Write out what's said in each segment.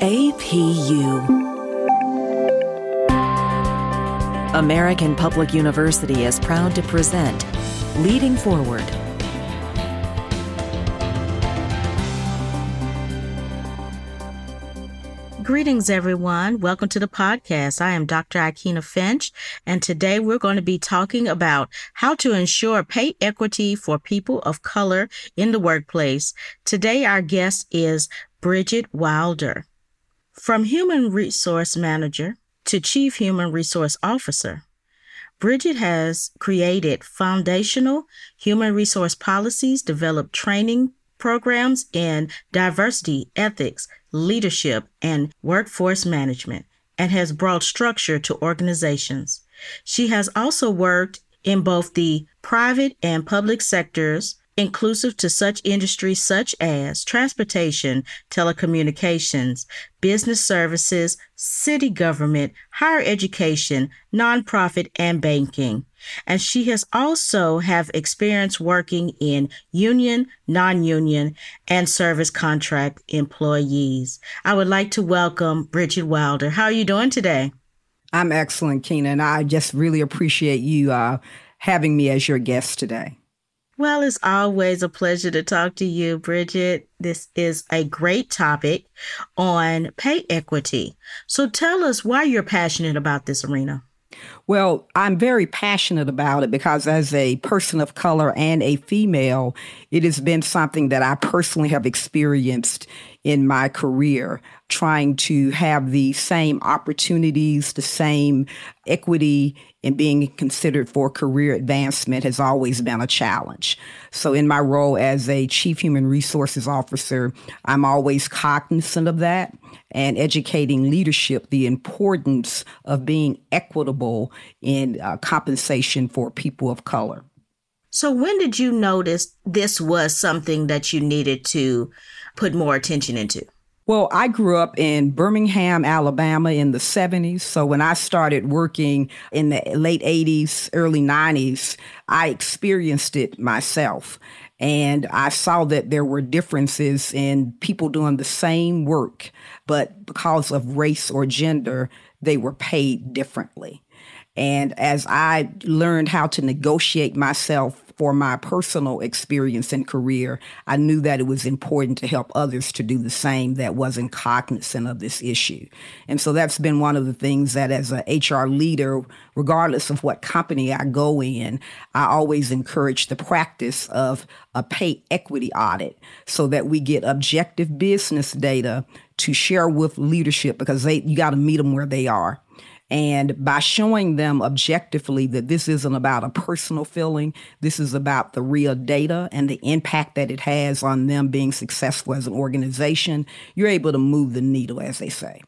APU. American Public University is proud to present Leading Forward. Greetings, everyone. Welcome to the podcast. I am Dr. Ikena Finch, and today we're going to be talking about how to ensure pay equity for people of color in the workplace. Today, our guest is Bridget Wilder. From Human Resource Manager to Chief Human Resource Officer, Bridget has created foundational human resource policies, developed training programs in diversity, ethics, leadership, and workforce management, and has brought structure to organizations. She has also worked in both the private and public sectors inclusive to such industries such as transportation, telecommunications, business services, city government, higher education, nonprofit, and banking. And she has also have experience working in union, non-union, and service contract employees. I would like to welcome Bridget Wilder. How are you doing today? I'm excellent, Keena, and I just really appreciate you uh, having me as your guest today. Well, it's always a pleasure to talk to you, Bridget. This is a great topic on pay equity. So tell us why you're passionate about this arena. Well, I'm very passionate about it because as a person of color and a female, it has been something that I personally have experienced in my career, trying to have the same opportunities, the same equity in being considered for career advancement has always been a challenge. So, in my role as a chief human resources officer, I'm always cognizant of that and educating leadership the importance of being equitable in uh, compensation for people of color. So, when did you notice this was something that you needed to put more attention into? Well, I grew up in Birmingham, Alabama in the 70s. So when I started working in the late 80s, early 90s, I experienced it myself. And I saw that there were differences in people doing the same work, but because of race or gender, they were paid differently. And as I learned how to negotiate myself for my personal experience and career, I knew that it was important to help others to do the same that wasn't cognizant of this issue. And so that's been one of the things that as an HR leader, regardless of what company I go in, I always encourage the practice of a pay equity audit so that we get objective business data to share with leadership because they you got to meet them where they are and by showing them objectively that this isn't about a personal feeling, this is about the real data and the impact that it has on them being successful as an organization, you're able to move the needle, as they say.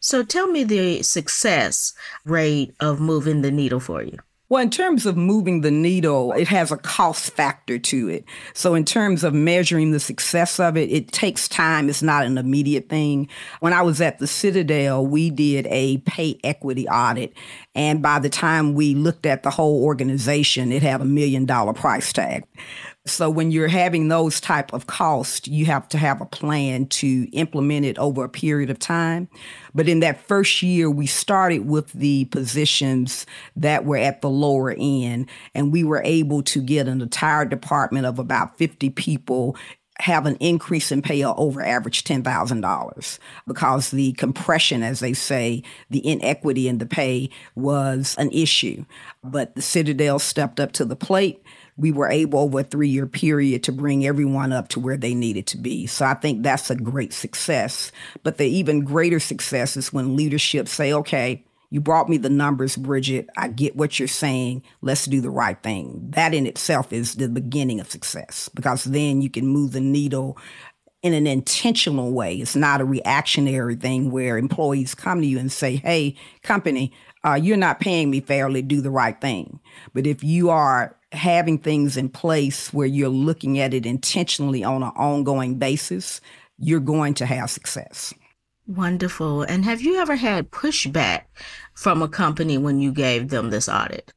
So tell me the success rate of moving the needle for you. Well, in terms of moving the needle, it has a cost factor to it. So, in terms of measuring the success of it, it takes time. It's not an immediate thing. When I was at the Citadel, we did a pay equity audit. And by the time we looked at the whole organization, it had a million dollar price tag. So when you're having those type of costs, you have to have a plan to implement it over a period of time. But in that first year, we started with the positions that were at the lower end, and we were able to get an entire department of about 50 people have an increase in pay of over average $10,000 because the compression, as they say, the inequity in the pay was an issue. But the Citadel stepped up to the plate we were able over a three year period to bring everyone up to where they needed to be. So I think that's a great success. But the even greater success is when leadership say, okay, you brought me the numbers, Bridget. I get what you're saying. Let's do the right thing. That in itself is the beginning of success because then you can move the needle in an intentional way. It's not a reactionary thing where employees come to you and say, hey, company, uh, you're not paying me fairly, do the right thing. But if you are having things in place where you're looking at it intentionally on an ongoing basis, you're going to have success. Wonderful. And have you ever had pushback from a company when you gave them this audit?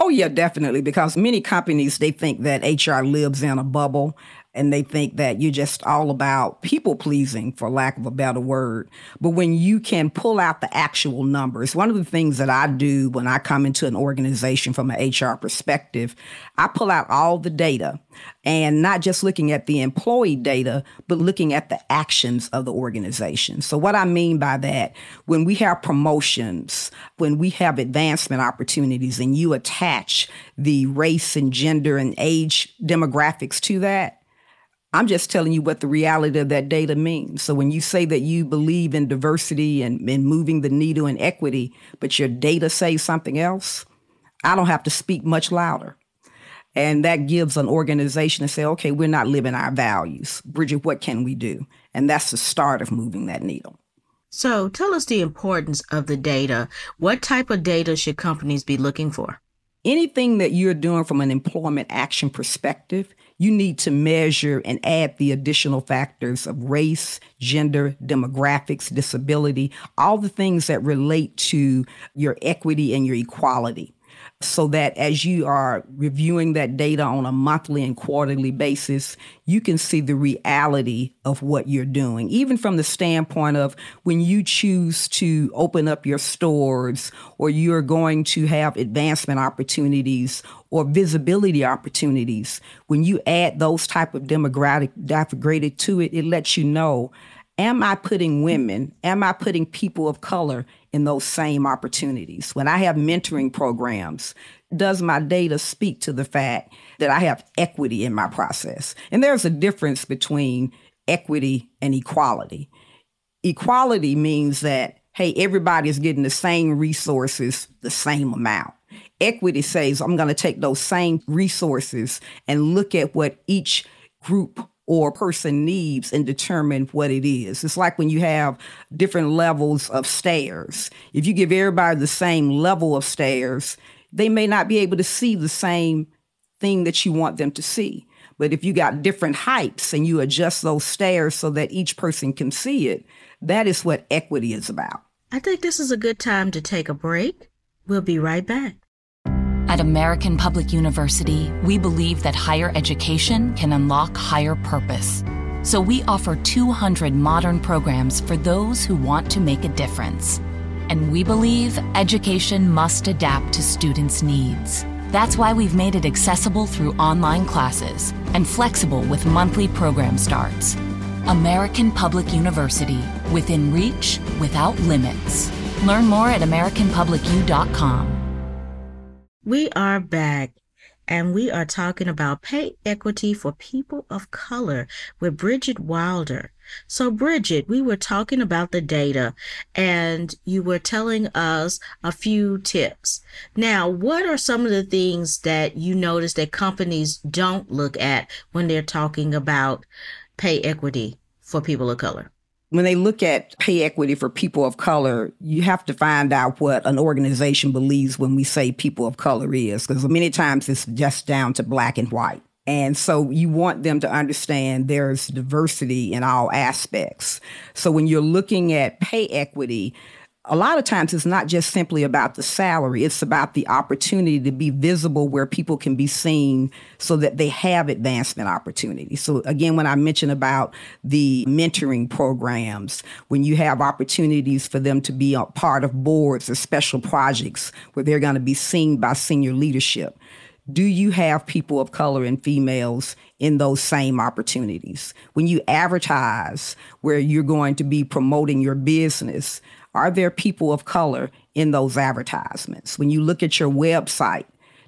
Oh, yeah, definitely. Because many companies, they think that HR lives in a bubble. And they think that you're just all about people pleasing, for lack of a better word. But when you can pull out the actual numbers, one of the things that I do when I come into an organization from an HR perspective, I pull out all the data and not just looking at the employee data, but looking at the actions of the organization. So, what I mean by that, when we have promotions, when we have advancement opportunities, and you attach the race and gender and age demographics to that, I'm just telling you what the reality of that data means. So when you say that you believe in diversity and, and moving the needle in equity, but your data says something else, I don't have to speak much louder. And that gives an organization to say, okay, we're not living our values. Bridget, what can we do? And that's the start of moving that needle. So tell us the importance of the data. What type of data should companies be looking for? Anything that you're doing from an employment action perspective, you need to measure and add the additional factors of race, gender, demographics, disability, all the things that relate to your equity and your equality so that as you are reviewing that data on a monthly and quarterly basis, you can see the reality of what you're doing, even from the standpoint of when you choose to open up your stores or you're going to have advancement opportunities or visibility opportunities. When you add those type of demographic demographic to it, it lets you know am I putting women, am I putting people of color in those same opportunities? When I have mentoring programs, does my data speak to the fact that I have equity in my process? And there's a difference between equity and equality. Equality means that, hey, everybody is getting the same resources, the same amount. Equity says, I'm going to take those same resources and look at what each group or person needs and determine what it is. It's like when you have different levels of stairs. If you give everybody the same level of stairs, they may not be able to see the same thing that you want them to see. But if you got different heights and you adjust those stairs so that each person can see it, that is what equity is about. I think this is a good time to take a break. We'll be right back. At American Public University, we believe that higher education can unlock higher purpose. So we offer 200 modern programs for those who want to make a difference. And we believe education must adapt to students' needs. That's why we've made it accessible through online classes and flexible with monthly program starts. American Public University, within reach, without limits. Learn more at AmericanPublicU.com. We are back and we are talking about pay equity for people of color with Bridget Wilder. So, Bridget, we were talking about the data and you were telling us a few tips. Now, what are some of the things that you notice that companies don't look at when they're talking about pay equity for people of color? When they look at pay equity for people of color, you have to find out what an organization believes when we say people of color is, because many times it's just down to black and white. And so you want them to understand there's diversity in all aspects. So when you're looking at pay equity, a lot of times it's not just simply about the salary, it's about the opportunity to be visible where people can be seen so that they have advancement opportunities. So, again, when I mentioned about the mentoring programs, when you have opportunities for them to be a part of boards or special projects where they're going to be seen by senior leadership. Do you have people of color and females in those same opportunities? When you advertise where you're going to be promoting your business, are there people of color in those advertisements? When you look at your website,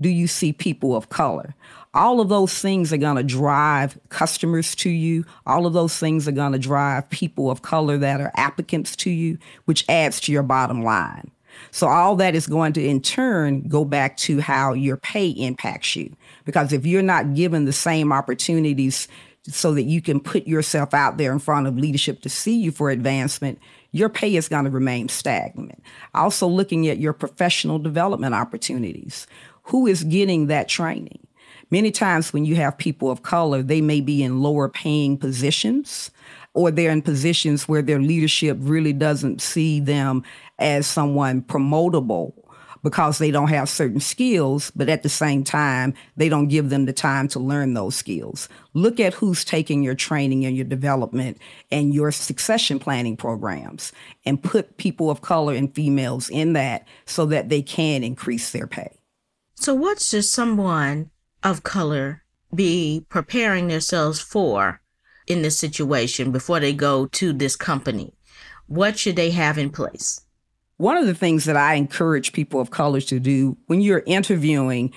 do you see people of color? All of those things are going to drive customers to you. All of those things are going to drive people of color that are applicants to you, which adds to your bottom line. So all that is going to in turn go back to how your pay impacts you. Because if you're not given the same opportunities so that you can put yourself out there in front of leadership to see you for advancement, your pay is going to remain stagnant. Also, looking at your professional development opportunities. Who is getting that training? Many times, when you have people of color, they may be in lower paying positions or they're in positions where their leadership really doesn't see them as someone promotable because they don't have certain skills, but at the same time, they don't give them the time to learn those skills. Look at who's taking your training and your development and your succession planning programs and put people of color and females in that so that they can increase their pay. So, what should someone of color be preparing themselves for in this situation before they go to this company? What should they have in place? One of the things that I encourage people of color to do when you're interviewing,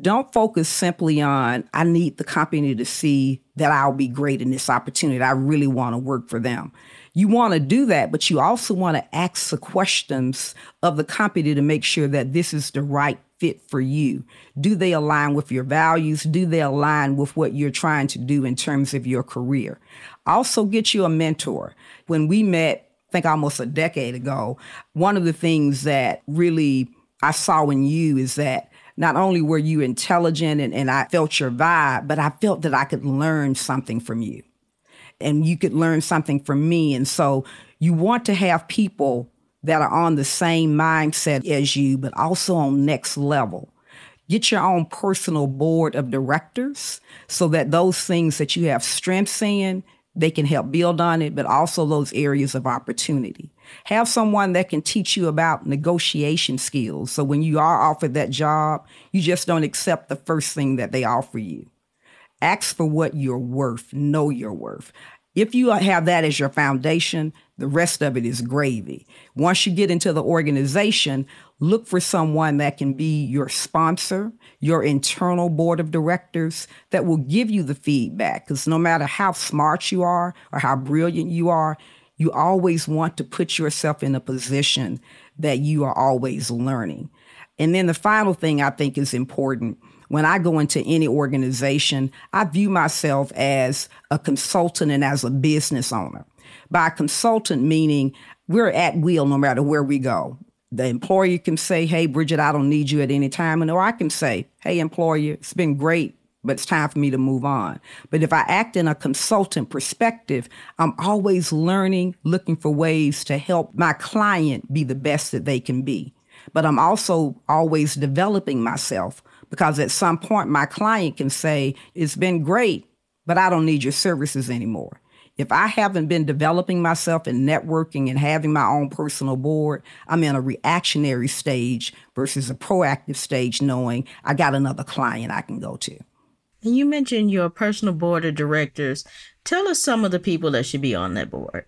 don't focus simply on, I need the company to see that I'll be great in this opportunity. I really want to work for them. You want to do that, but you also want to ask the questions of the company to make sure that this is the right fit for you? Do they align with your values? Do they align with what you're trying to do in terms of your career? Also, get you a mentor. When we met think almost a decade ago, one of the things that really I saw in you is that not only were you intelligent and, and I felt your vibe, but I felt that I could learn something from you. And you could learn something from me. And so you want to have people that are on the same mindset as you, but also on next level. Get your own personal board of directors so that those things that you have strengths in, they can help build on it, but also those areas of opportunity. Have someone that can teach you about negotiation skills. So when you are offered that job, you just don't accept the first thing that they offer you. Ask for what you're worth, know your worth. If you have that as your foundation, the rest of it is gravy. Once you get into the organization, look for someone that can be your sponsor, your internal board of directors that will give you the feedback. Because no matter how smart you are or how brilliant you are, you always want to put yourself in a position that you are always learning. And then the final thing I think is important when I go into any organization, I view myself as a consultant and as a business owner. By consultant, meaning we're at will no matter where we go. The employer can say, Hey, Bridget, I don't need you at any time. And or I can say, Hey, employer, it's been great, but it's time for me to move on. But if I act in a consultant perspective, I'm always learning, looking for ways to help my client be the best that they can be. But I'm also always developing myself because at some point my client can say, It's been great, but I don't need your services anymore. If I haven't been developing myself and networking and having my own personal board, I'm in a reactionary stage versus a proactive stage, knowing I got another client I can go to. And you mentioned your personal board of directors. Tell us some of the people that should be on that board.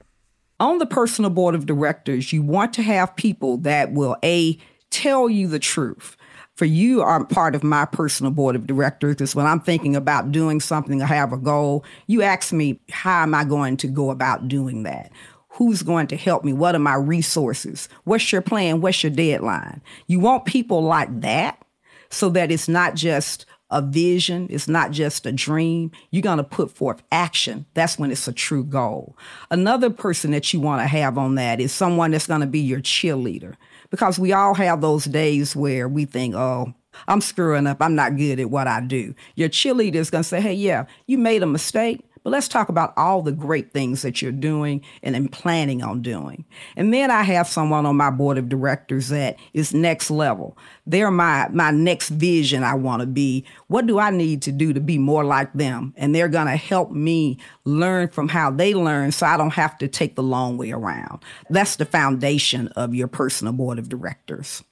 On the personal board of directors, you want to have people that will A, tell you the truth for you are part of my personal board of directors because when I'm thinking about doing something I have a goal, you ask me, how am I going to go about doing that? Who's going to help me? What are my resources? What's your plan? What's your deadline? You want people like that so that it's not just a vision, it's not just a dream. You're going to put forth action. That's when it's a true goal. Another person that you want to have on that is someone that's going to be your cheerleader because we all have those days where we think, oh, I'm screwing up. I'm not good at what I do. Your cheerleader is going to say, hey, yeah, you made a mistake, but let's talk about all the great things that you're doing and am planning on doing. And then I have someone on my board of directors that is next level. They're my my next vision I want to be. What do I need to do to be more like them? And they're going to help me learn from how they learn so I don't have to take the long way around. That's the foundation of your personal board of directors.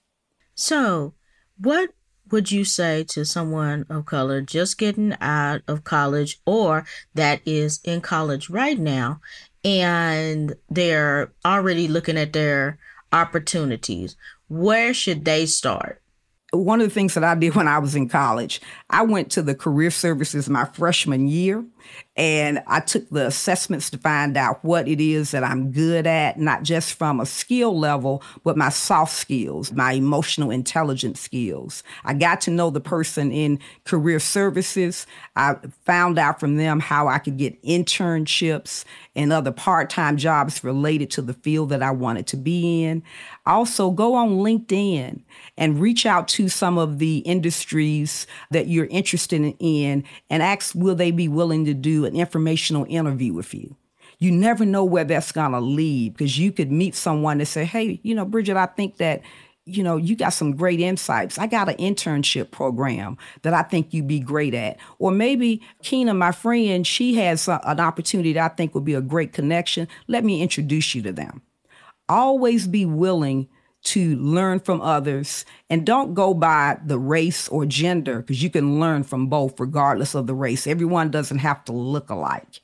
So, what would you say to someone of color just getting out of college or that is in college right now and they're already looking at their opportunities? Where should they start? One of the things that I did when I was in college, I went to the career services my freshman year and I took the assessments to find out what it is that I'm good at, not just from a skill level, but my soft skills, my emotional intelligence skills. I got to know the person in career services. I found out from them how I could get internships and other part time jobs related to the field that I wanted to be in. Also, go on LinkedIn and reach out to some of the industries that you're interested in and ask, will they be willing to do an informational interview with you. You never know where that's going to lead because you could meet someone and say, hey, you know, Bridget, I think that you know, you got some great insights. I got an internship program that I think you'd be great at. Or maybe Keena, my friend, she has a, an opportunity that I think would be a great connection. Let me introduce you to them. Always be willing to learn from others and don't go by the race or gender because you can learn from both regardless of the race. Everyone doesn't have to look alike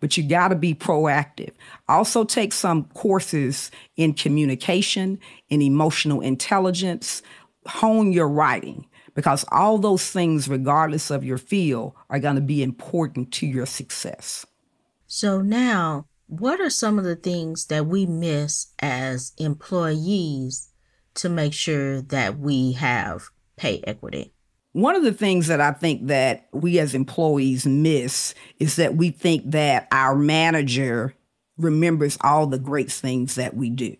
but you got to be proactive. Also, take some courses in communication, in emotional intelligence, hone your writing, because all those things, regardless of your field, are going to be important to your success. So, now what are some of the things that we miss as employees to make sure that we have pay equity? One of the things that I think that we as employees miss is that we think that our manager remembers all the great things that we do.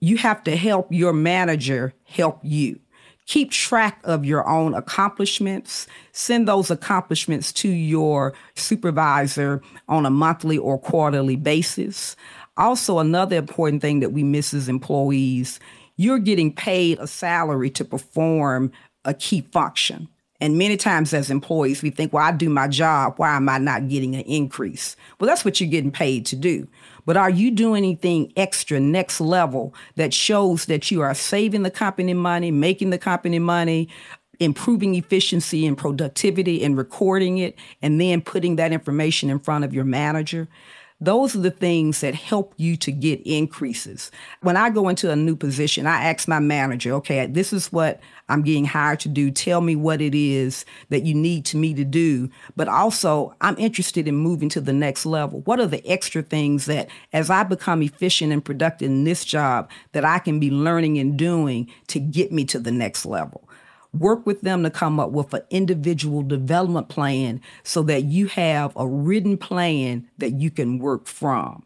You have to help your manager help you. Keep track of your own accomplishments. Send those accomplishments to your supervisor on a monthly or quarterly basis. Also, another important thing that we miss as employees, you're getting paid a salary to perform a key function. And many times as employees, we think, well, I do my job. Why am I not getting an increase? Well, that's what you're getting paid to do. But are you doing anything extra, next level, that shows that you are saving the company money, making the company money, improving efficiency and productivity and recording it, and then putting that information in front of your manager? Those are the things that help you to get increases. When I go into a new position, I ask my manager, okay, this is what I'm getting hired to do. Tell me what it is that you need to me to do. But also, I'm interested in moving to the next level. What are the extra things that as I become efficient and productive in this job that I can be learning and doing to get me to the next level? Work with them to come up with an individual development plan so that you have a written plan that you can work from.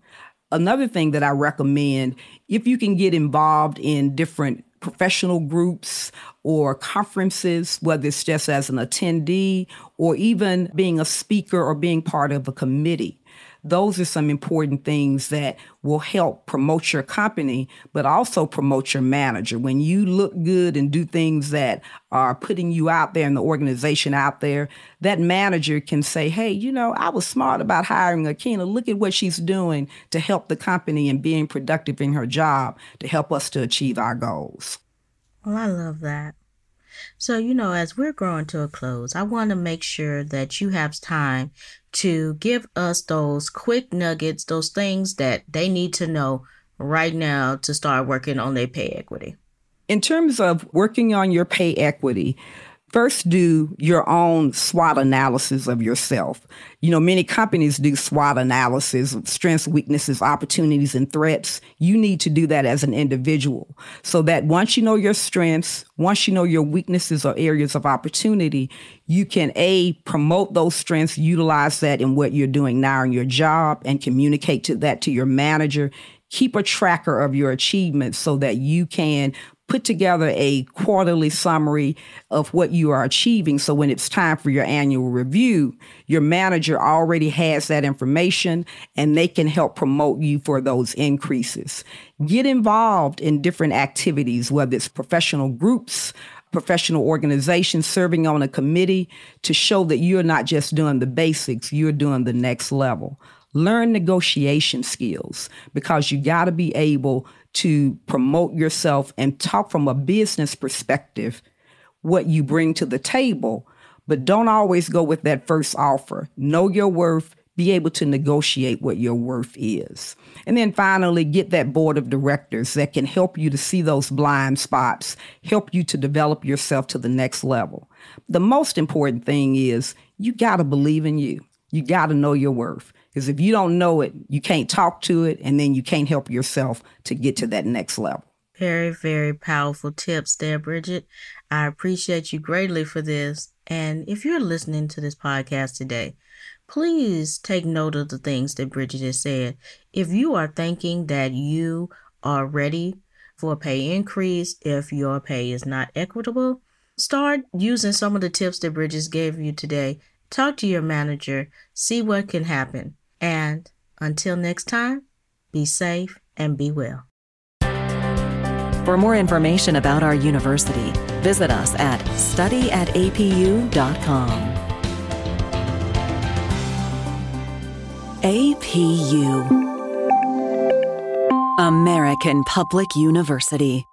Another thing that I recommend if you can get involved in different professional groups or conferences, whether it's just as an attendee or even being a speaker or being part of a committee those are some important things that will help promote your company, but also promote your manager. When you look good and do things that are putting you out there and the organization out there, that manager can say, hey, you know, I was smart about hiring Akina. Look at what she's doing to help the company and being productive in her job to help us to achieve our goals. Well, I love that. So, you know, as we're growing to a close, I want to make sure that you have time to give us those quick nuggets, those things that they need to know right now to start working on their pay equity. In terms of working on your pay equity, First, do your own SWOT analysis of yourself. You know, many companies do SWOT analysis of strengths, weaknesses, opportunities, and threats. You need to do that as an individual so that once you know your strengths, once you know your weaknesses or areas of opportunity, you can A, promote those strengths, utilize that in what you're doing now in your job, and communicate to that to your manager keep a tracker of your achievements so that you can put together a quarterly summary of what you are achieving. So when it's time for your annual review, your manager already has that information and they can help promote you for those increases. Get involved in different activities, whether it's professional groups, professional organizations, serving on a committee to show that you're not just doing the basics, you're doing the next level. Learn negotiation skills because you got to be able to promote yourself and talk from a business perspective what you bring to the table, but don't always go with that first offer. Know your worth, be able to negotiate what your worth is. And then finally, get that board of directors that can help you to see those blind spots, help you to develop yourself to the next level. The most important thing is you got to believe in you. You got to know your worth. Because if you don't know it, you can't talk to it, and then you can't help yourself to get to that next level. Very, very powerful tips there, Bridget. I appreciate you greatly for this. And if you're listening to this podcast today, please take note of the things that Bridget has said. If you are thinking that you are ready for a pay increase, if your pay is not equitable, start using some of the tips that Bridget gave you today. Talk to your manager, see what can happen. And until next time, be safe and be well. For more information about our university, visit us at studyatapu.com. APU American Public University